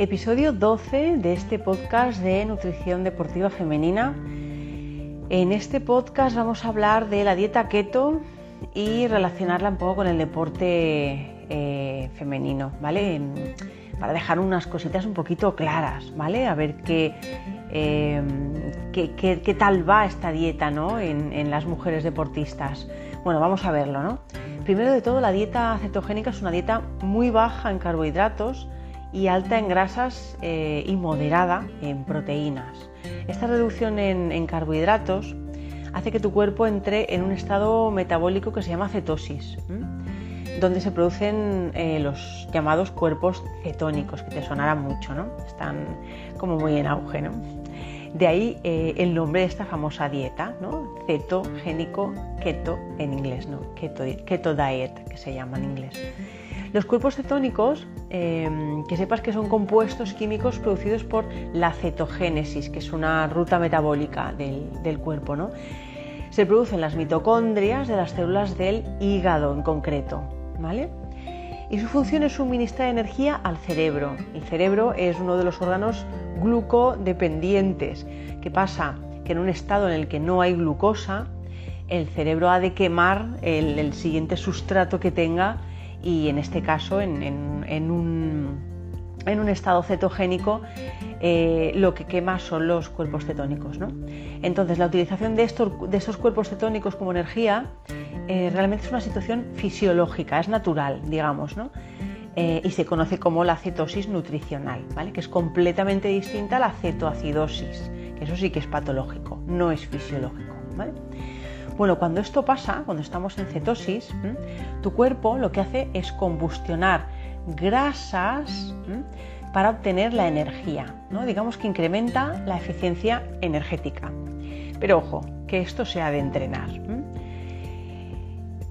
Episodio 12 de este podcast de nutrición deportiva femenina. En este podcast vamos a hablar de la dieta keto y relacionarla un poco con el deporte eh, femenino, ¿vale? Para dejar unas cositas un poquito claras, ¿vale? A ver qué, eh, qué, tal va esta dieta, ¿no? En, en las mujeres deportistas. Bueno, vamos a verlo, ¿no? Primero de todo, la dieta cetogénica es una dieta muy baja en carbohidratos y alta en grasas eh, y moderada en proteínas. Esta reducción en, carbohidratos hace que tu cuerpo entre en un estado metabólico que se llama cetosis, donde se producen eh, los llamados cuerpos cetónicos, que te sonarán mucho, ¿no? Están como muy en auge, ¿no? De ahí eh, el nombre de esta famosa dieta. Cetogénico keto en inglés. Keto, keto diet, que se llama en inglés. Los cuerpos cetónicos, em, que sepas que son compuestos químicos producidos por la cetogénesis, que es una ruta metabólica del, cuerpo, ¿no? Se producen las mitocondrias de las células del hígado en concreto, ¿vale? y su función es suministrar energía al cerebro. El cerebro es uno de los órganos glucodependientes. ¿Qué pasa? Que en un estado en el que no hay glucosa, el cerebro ha de quemar el, siguiente sustrato que tenga y en este caso en, un, estado cetogénico eh, lo que quema son los cuerpos cetónicos. Entonces la utilización de estos, de estos cuerpos cetónicos como energía eh, realmente es una situación fisiológica, es natural, digamos, ¿no? Eh, y se conoce como la cetosis nutricional, ¿vale? que es completamente distinta a la cetoacidosis, que eso sí que es patológico, no es fisiológico. ¿vale? Bueno, cuando esto pasa, cuando estamos en cetosis, tu cuerpo lo que hace es combustionar grasas para obtener la energía, ¿no? digamos que incrementa la eficiencia energética. Pero ojo, que esto se ha de entrenar.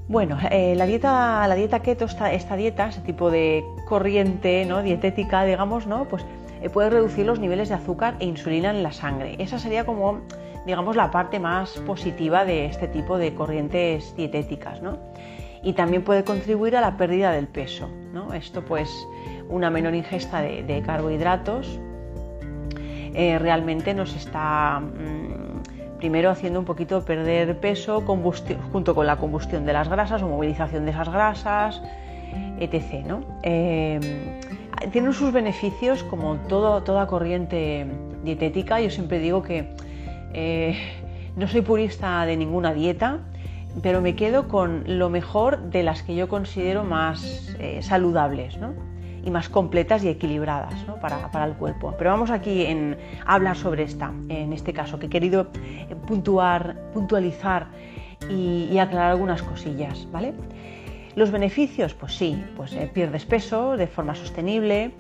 Bueno, eh, la, dieta, la dieta keto, esta, dieta, ese tipo de corriente ¿no? dietética, digamos, ¿no? pues eh, puede reducir los niveles de azúcar e insulina en la sangre. Esa sería como, digamos, la parte más positiva de este tipo de corrientes dietéticas. ¿no? Y también puede contribuir a la pérdida del peso. ¿no? Esto, pues, una menor ingesta de, carbohidratos eh, realmente nos está... Mm, primero haciendo un poquito perder peso junto con la combustión de las grasas o movilización de esas grasas, etc. ¿no? Eh, tienen sus beneficios como toda corriente dietética. Yo siempre digo que eh, no soy purista de ninguna dieta, pero me quedo con lo mejor de las que yo considero más eh, saludables. ¿no? y más completas y equilibradas para, el cuerpo. Pero vamos aquí a hablar sobre esta, en este caso, que he querido puntuar, puntualizar y, aclarar algunas cosillas, ¿vale? Los beneficios, pues sí, pues eh, pierdes peso de forma sostenible,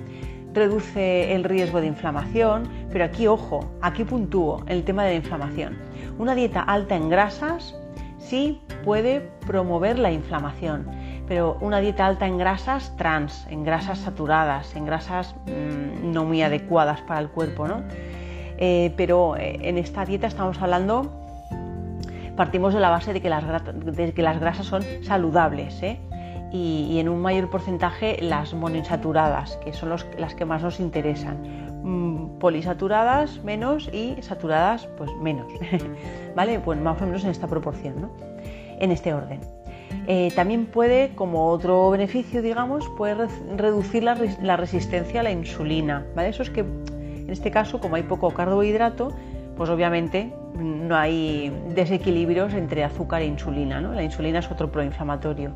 reduce el riesgo de inflamación, pero aquí ojo, aquí puntúo el tema de la inflamación. Una dieta alta en grasas sí puede promover la inflamación, pero una dieta alta en grasas trans, en grasas saturadas, en grasas mm, no muy adecuadas para el cuerpo, ¿no? Eh, pero eh, en esta dieta estamos hablando, partimos de la base de que las, que las grasas son saludables, ¿eh? Y, en un mayor porcentaje las monoinsaturadas, que son las que más nos interesan. Mm, polisaturadas menos y saturadas pues menos. ¿Vale? Pues más o menos en esta proporción, ¿no? En este orden. Eh, también puede, como otro beneficio, digamos, puede reducir la, resistencia a la insulina. ¿vale? Eso es que, en este caso, como hay poco carbohidrato, pues obviamente no hay desequilibrios entre azúcar e insulina. ¿no? La insulina es otro proinflamatorio.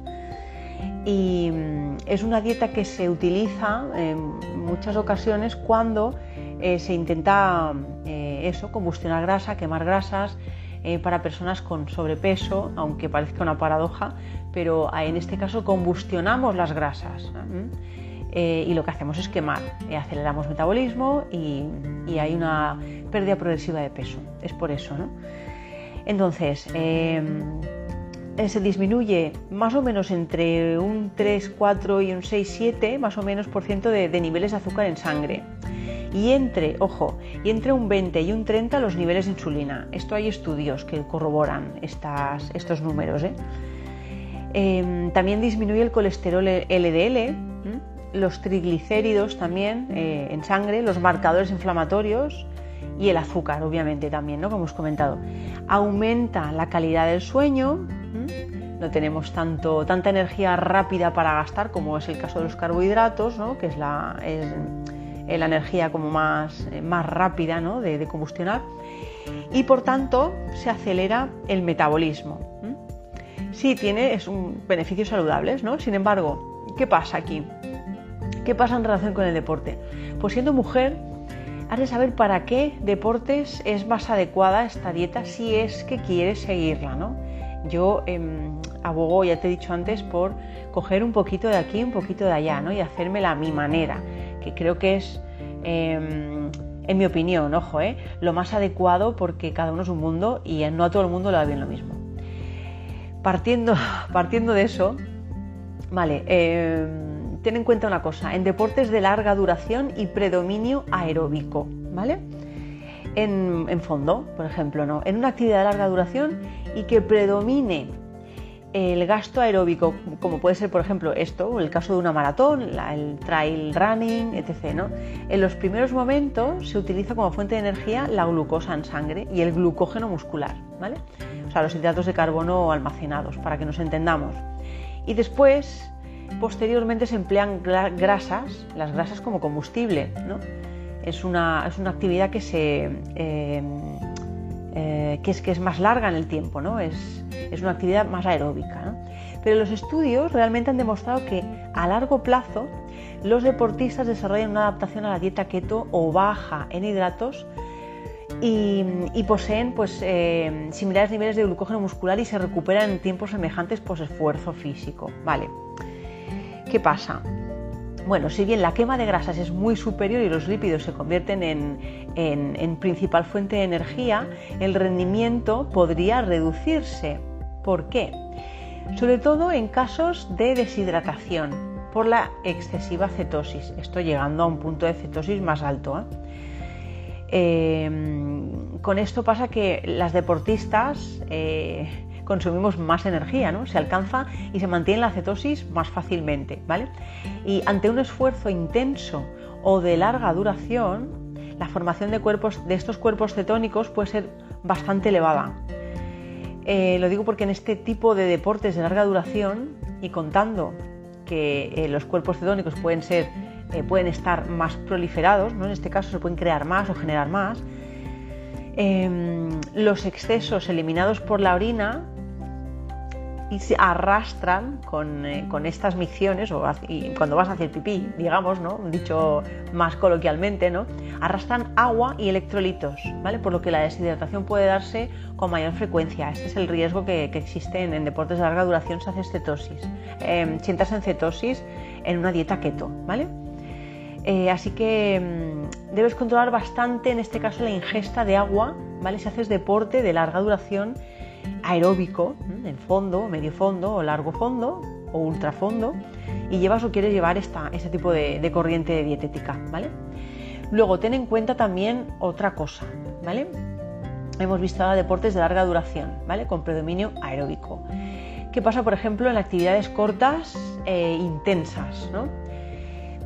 Y mm, es una dieta que se utiliza en muchas ocasiones cuando eh, se intenta eh, eso, combustionar grasa, quemar grasas, eh, para personas con sobrepeso, aunque parezca una paradoja, pero en este caso combustionamos las grasas eh, y lo que hacemos es quemar, aceleramos metabolismo y, hay una pérdida progresiva de peso. Es por eso. ¿no? Entonces, em, se disminuye más o menos entre un 3, 4 y un 6, 7 más o menos por ciento de niveles de azúcar en sangre y entre, ojo, y entre un 20 y un 30 los niveles de insulina. Esto hay estudios que corroboran estas, estos números. ¿eh? Em, también disminuye el colesterol LDL los triglicéridos también eh, en sangre, los marcadores inflamatorios y el azúcar, obviamente también, ¿no? Como hemos comentado. Aumenta la calidad del sueño, no tenemos tanto, tanta energía rápida para gastar como es el caso de los carbohidratos, ¿no? que es la, energía como más, más rápida ¿no? de, de, combustionar. Y por tanto se acelera el metabolismo. Sí, tiene es un, beneficios saludables, ¿no? Sin embargo, ¿qué pasa aquí? ¿Qué pasa en relación con el deporte? Pues siendo mujer, has de saber para qué deportes es más adecuada esta dieta si es que quieres seguirla, ¿no? Yo eh, abogo, ya te he dicho antes, por coger un poquito de aquí, un poquito de allá, ¿no? Y hacérmela a mi manera, que creo que es, em, en mi opinión, ojo, ¿eh? lo más adecuado porque cada uno es un mundo y no a todo el mundo le va bien lo mismo. Partiendo, partiendo de eso, vale, em, ten en cuenta una cosa, en deportes de larga duración y predominio aeróbico, ¿vale? En, fondo, por ejemplo, ¿no? En una actividad de larga duración y que predomine el gasto aeróbico, como puede ser, por ejemplo, esto, el caso de una maratón, el trail running, etc. ¿no? En los primeros momentos se utiliza como fuente de energía la glucosa en sangre y el glucógeno muscular, ¿vale? O sea, los hidratos de carbono almacenados, para que nos entendamos. Y después, posteriormente, se emplean grasas, las grasas como combustible, ¿no? Es una, es una actividad que se... Eh, eh, que, es, que es más larga en el tiempo, ¿no? es, es una actividad más aeróbica. Pero los estudios realmente han demostrado que a largo plazo los deportistas desarrollan una adaptación a la dieta keto o baja en hidratos y, poseen pues, eh, similares niveles de glucógeno muscular y se recuperan en tiempos semejantes por esfuerzo físico. Vale. ¿Qué pasa? Bueno, si bien la quema de grasas es muy superior y los lípidos se convierten en, principal fuente de energía, el rendimiento podría reducirse. ¿Por qué? Sobre todo en casos de deshidratación por la excesiva cetosis. Estoy llegando a un punto de cetosis más alto. ¿eh? Em, con esto pasa que las deportistas eh, consumimos más energía, ¿no? Se alcanza y se mantiene la cetosis más fácilmente, ¿vale? Y ante un esfuerzo intenso o de larga duración, la formación de, cuerpos, de estos cuerpos cetónicos puede ser bastante elevada. Eh, lo digo porque en este tipo de deportes de larga duración y contando que eh, los cuerpos cetónicos pueden ser eh, pueden estar más proliferados, ¿no? en este caso se pueden crear más o generar más, em, los excesos eliminados por la orina y se arrastran con, eh, estas micciones, o cuando vas a hacer pipí, digamos, ¿no? dicho más coloquialmente, ¿no? arrastran agua y electrolitos, ¿vale? por lo que la deshidratación puede darse con mayor frecuencia. Este es el riesgo que, existe en, deportes de larga duración si haces cetosis. Eh, sientas en cetosis en una dieta keto, ¿vale? Eh, así que mm, debes controlar bastante, en este caso, la ingesta de agua, ¿vale? Si haces deporte de larga duración aeróbico, en fondo, medio fondo o largo fondo o ultrafondo y llevas o quieres llevar esta, este tipo de, corriente dietética, ¿vale? Luego, ten en cuenta también otra cosa, ¿vale? Hemos visto ahora deportes de larga duración, ¿vale? Con predominio aeróbico. ¿Qué pasa, por ejemplo, en actividades cortas e intensas, ¿no?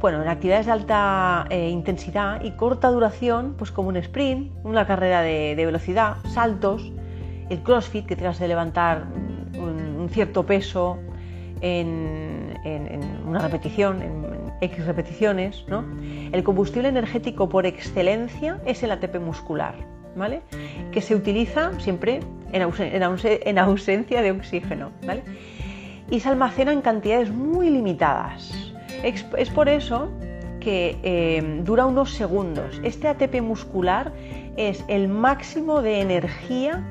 Bueno, en actividades de alta eh, intensidad y corta duración, pues como un sprint, una carrera de velocidad, saltos, el CrossFit, que tengas que levantar un, cierto peso en, una repetición, en, X repeticiones, ¿no? El combustible energético por excelencia es el ATP muscular, ¿vale? Que se utiliza siempre en, ausencia de oxígeno, ¿vale? Y se almacena en cantidades muy limitadas. Es, por eso que eh, dura unos segundos. Este ATP muscular es el máximo de energía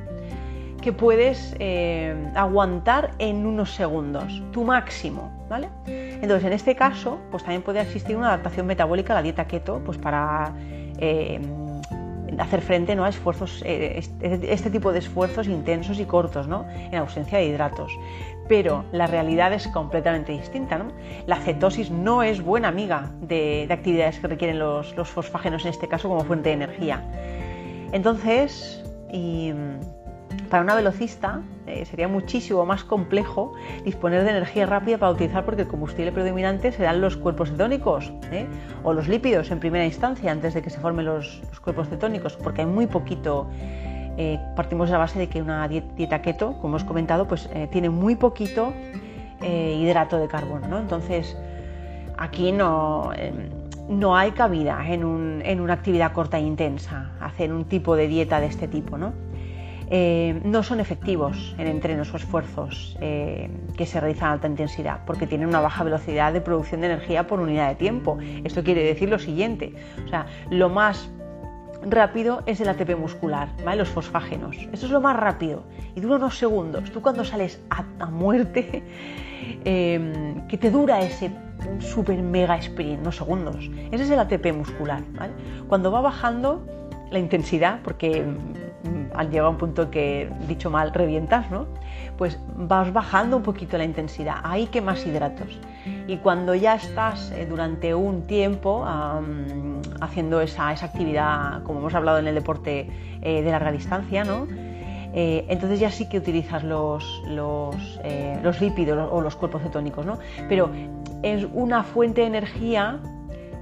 que puedes eh, aguantar en unos segundos, tu máximo, ¿vale? Entonces, en este caso, pues también puede existir una adaptación metabólica a la dieta keto, pues para eh, hacer frente a esfuerzos, eh, este, este, tipo de esfuerzos intensos y cortos, ¿no? En ausencia de hidratos. Pero la realidad es completamente distinta, ¿no? La cetosis no es buena amiga de, actividades que requieren los, los, fosfágenos, en este caso, como fuente de energía. Entonces, y para una velocista eh, sería muchísimo más complejo disponer de energía rápida para utilizar porque el combustible predominante serán los cuerpos cetónicos ¿eh? o los lípidos en primera instancia antes de que se formen los, cuerpos cetónicos porque hay muy poquito eh, partimos de la base de que una dieta keto como hemos comentado pues tiene muy poquito hidrato de carbono ¿no? entonces aquí no no hay cabida en, en, una actividad corta e intensa hacer un tipo de dieta de este tipo ¿no? Eh, no son efectivos en entrenos o esfuerzos eh, que se realizan a alta intensidad porque tienen una baja velocidad de producción de energía por unidad de tiempo. Esto quiere decir lo siguiente, o sea, lo más rápido es el ATP muscular, los fosfágenos. Eso es lo más rápido y dura unos segundos. Tú cuando sales a, muerte, eh, que te dura ese super mega sprint, unos segundos. Ese es el ATP muscular. Cuando va bajando la intensidad, porque Mm, al llegar a un punto que, dicho mal, revientas, ¿no? Pues vas bajando un poquito la intensidad, ahí que más hidratos. Y cuando ya estás eh, durante un tiempo haciendo esa, actividad, como hemos hablado en el deporte eh, de larga distancia, ¿no? Eh, entonces ya sí que utilizas los, los, los lípidos o los cuerpos cetónicos, ¿no? Pero es una fuente de energía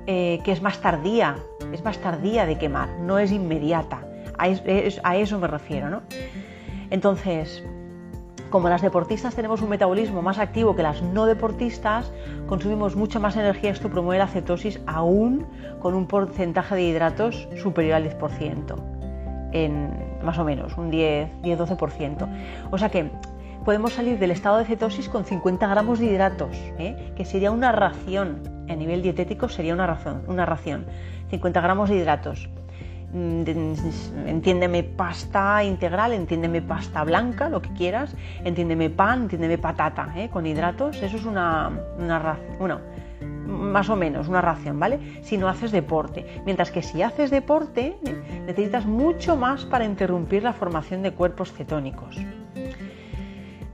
que es más tardía, es más tardía de quemar, no es inmediata. A, eso me refiero, ¿no? Entonces, como las deportistas tenemos un metabolismo más activo que las no deportistas, consumimos mucha más energía. Esto promueve la cetosis aún con un porcentaje de hidratos superior al 10%, en más o menos, un 10-12%. O sea que podemos salir del estado de cetosis con 50 gramos de hidratos, ¿eh? que sería una ración. A nivel dietético sería una ración, una ración. 50 gramos de hidratos. Mm, entiéndeme pasta integral, entiéndeme pasta blanca, lo que quieras, entiéndeme pan, entiéndeme patata, ¿eh? con hidratos, eso es una, una bueno, más o menos una ración, ¿vale? Si no haces deporte. Mientras que si haces deporte, ¿eh? necesitas mucho más para interrumpir la formación de cuerpos cetónicos.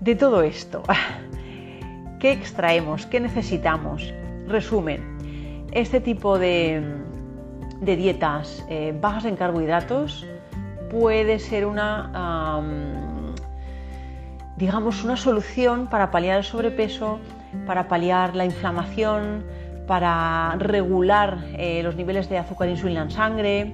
De todo esto, ¿qué extraemos? ¿Qué necesitamos? Resumen, este tipo de de dietas eh, bajas en carbohidratos puede ser una, digamos, una solución para paliar el sobrepeso, para paliar la inflamación, para regular eh, los niveles de azúcar e insulina en sangre,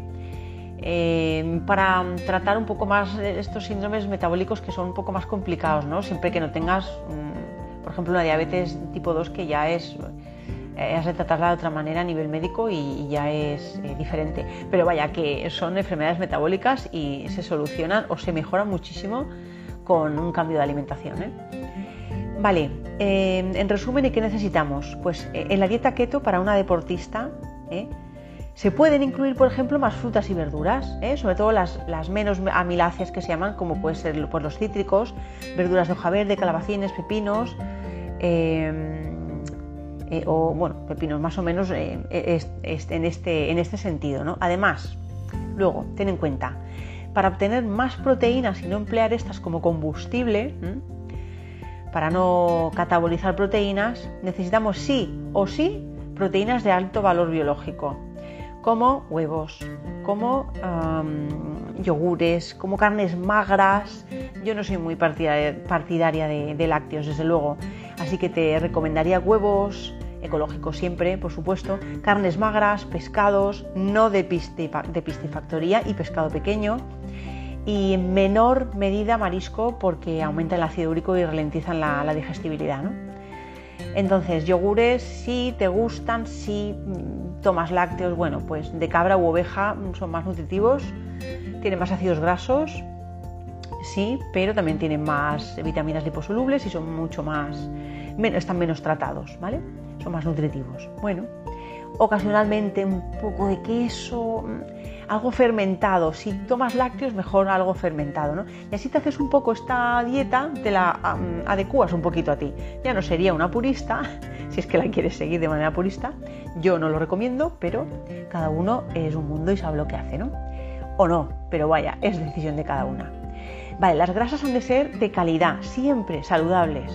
eh, para tratar un poco más estos síndromes metabólicos que son un poco más complicados, ¿no? Siempre que no tengas, mm, por ejemplo, una diabetes tipo 2 que ya es has de tratarla de otra manera a nivel médico y, ya es eh, diferente. Pero vaya, que son enfermedades metabólicas y se solucionan o se mejoran muchísimo con un cambio de alimentación. ¿eh? Vale, en resumen, ¿y qué necesitamos? Pues en la dieta keto para una deportista se pueden incluir, por ejemplo, más frutas y verduras, sobre todo las, menos amiláceas que se llaman, como pueden ser pues, los cítricos, verduras de hoja verde, calabacines, pepinos. Eh, o bueno, pepinos más o menos eh, en, este, en este sentido. Además, luego, ten en cuenta, para obtener más proteínas y no emplear estas como combustible, para no catabolizar proteínas, necesitamos sí o sí proteínas de alto valor biológico, como huevos, como yogures, como carnes magras. Yo no soy muy partidaria, de lácteos, desde luego, Así que te recomendaría huevos ecológicos siempre, por supuesto, carnes magras, pescados, no de, piscifactoría y pescado pequeño, y en menor medida marisco porque aumenta el ácido úrico y ralentizan la, digestibilidad. Entonces, yogures, si te gustan, si mm, tomas lácteos, bueno, pues de cabra u oveja son más nutritivos, tienen más ácidos grasos, sí, pero también tienen más vitaminas liposolubles y son mucho más, están menos tratados, ¿vale? Son más nutritivos. Bueno, ocasionalmente un poco de queso, mm, algo fermentado. Si tomas lácteos, mejor algo fermentado, ¿no? Y así te haces un poco esta dieta, te la adecuas un poquito a ti. Ya no sería una purista, si es que la quieres seguir de manera purista. Yo no lo recomiendo, pero cada uno es un mundo y sabe lo que hace, ¿no? O no, pero vaya, es decisión de cada una. Vale, las grasas han de ser de calidad, siempre saludables,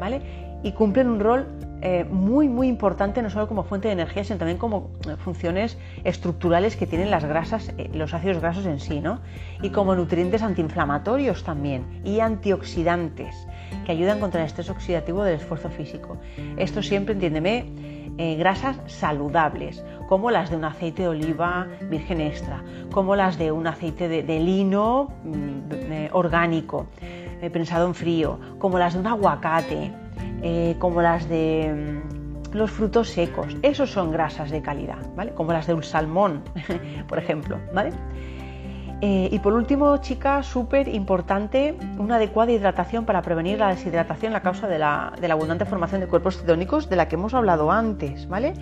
¿vale? Y cumplen un rol eh, muy, muy importante no solo como fuente de energía, sino también como eh, funciones estructurales que tienen las grasas, eh, los ácidos grasos en sí, ¿no? Y como nutrientes antiinflamatorios también y antioxidantes que ayudan contra el estrés oxidativo del esfuerzo físico. Esto siempre, entiéndeme, grasas saludables, como las de un aceite de oliva virgen extra, como las de un aceite de, lino mm, orgánico, prensado en frío, como las de un aguacate, eh, como las de mm, los frutos secos. Esos son grasas de calidad, ¿vale? Como las de un salmón, por ejemplo, ¿vale? Eh, y por último, chica, súper importante, una adecuada hidratación para prevenir la deshidratación, la causa de la, de la abundante formación de cuerpos cetónicos de la que hemos hablado antes, ¿vale?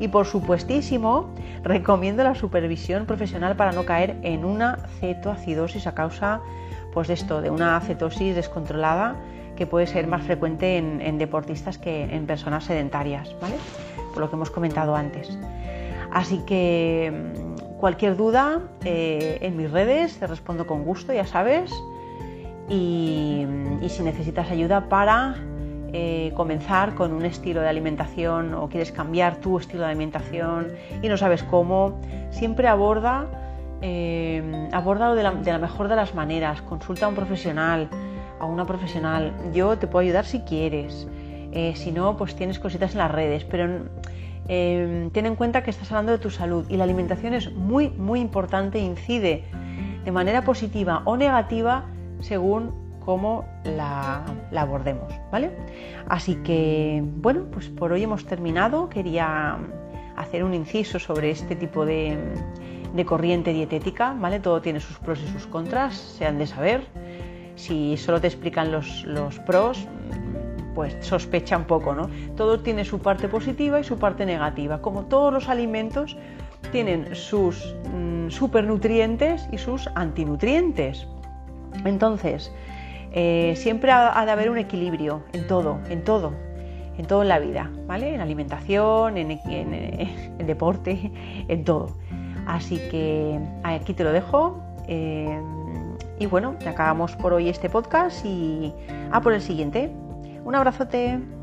Y por supuestísimo, recomiendo la supervisión profesional para no caer en una cetoacidosis a causa, pues de esto, de una cetosis descontrolada que puede ser más frecuente en, deportistas que en personas sedentarias, ¿vale? Por lo que hemos comentado antes. Así que cualquier duda eh, en mis redes te respondo con gusto, ya sabes. Y, si necesitas ayuda para eh, comenzar con un estilo de alimentación o quieres cambiar tu estilo de alimentación y no sabes cómo, siempre aborda, eh, de la, mejor de las maneras. Consulta a un profesional a una profesional. Yo te puedo ayudar si quieres. Eh, si no, pues tienes cositas en las redes. Pero eh, ten en cuenta que estás hablando de tu salud y la alimentación es muy, muy importante incide de manera positiva o negativa según cómo la, abordemos, ¿vale? Así que, bueno, pues por hoy hemos terminado. Quería hacer un inciso sobre este tipo de, de corriente dietética, ¿vale? Todo tiene sus pros y sus contras, se han de saber. Si solo te explican los, pros, pues sospecha un poco, ¿no? Todo tiene su parte positiva y su parte negativa. Como todos los alimentos tienen sus mm, supernutrientes y sus antinutrientes. Entonces, eh, siempre ha, de haber un equilibrio en todo, en todo, en todo en la vida, ¿vale? En alimentación, en, en, deporte, en todo. Así que aquí te lo dejo. Eh, y bueno, acabamos por hoy este podcast y a por el siguiente. Un abrazote.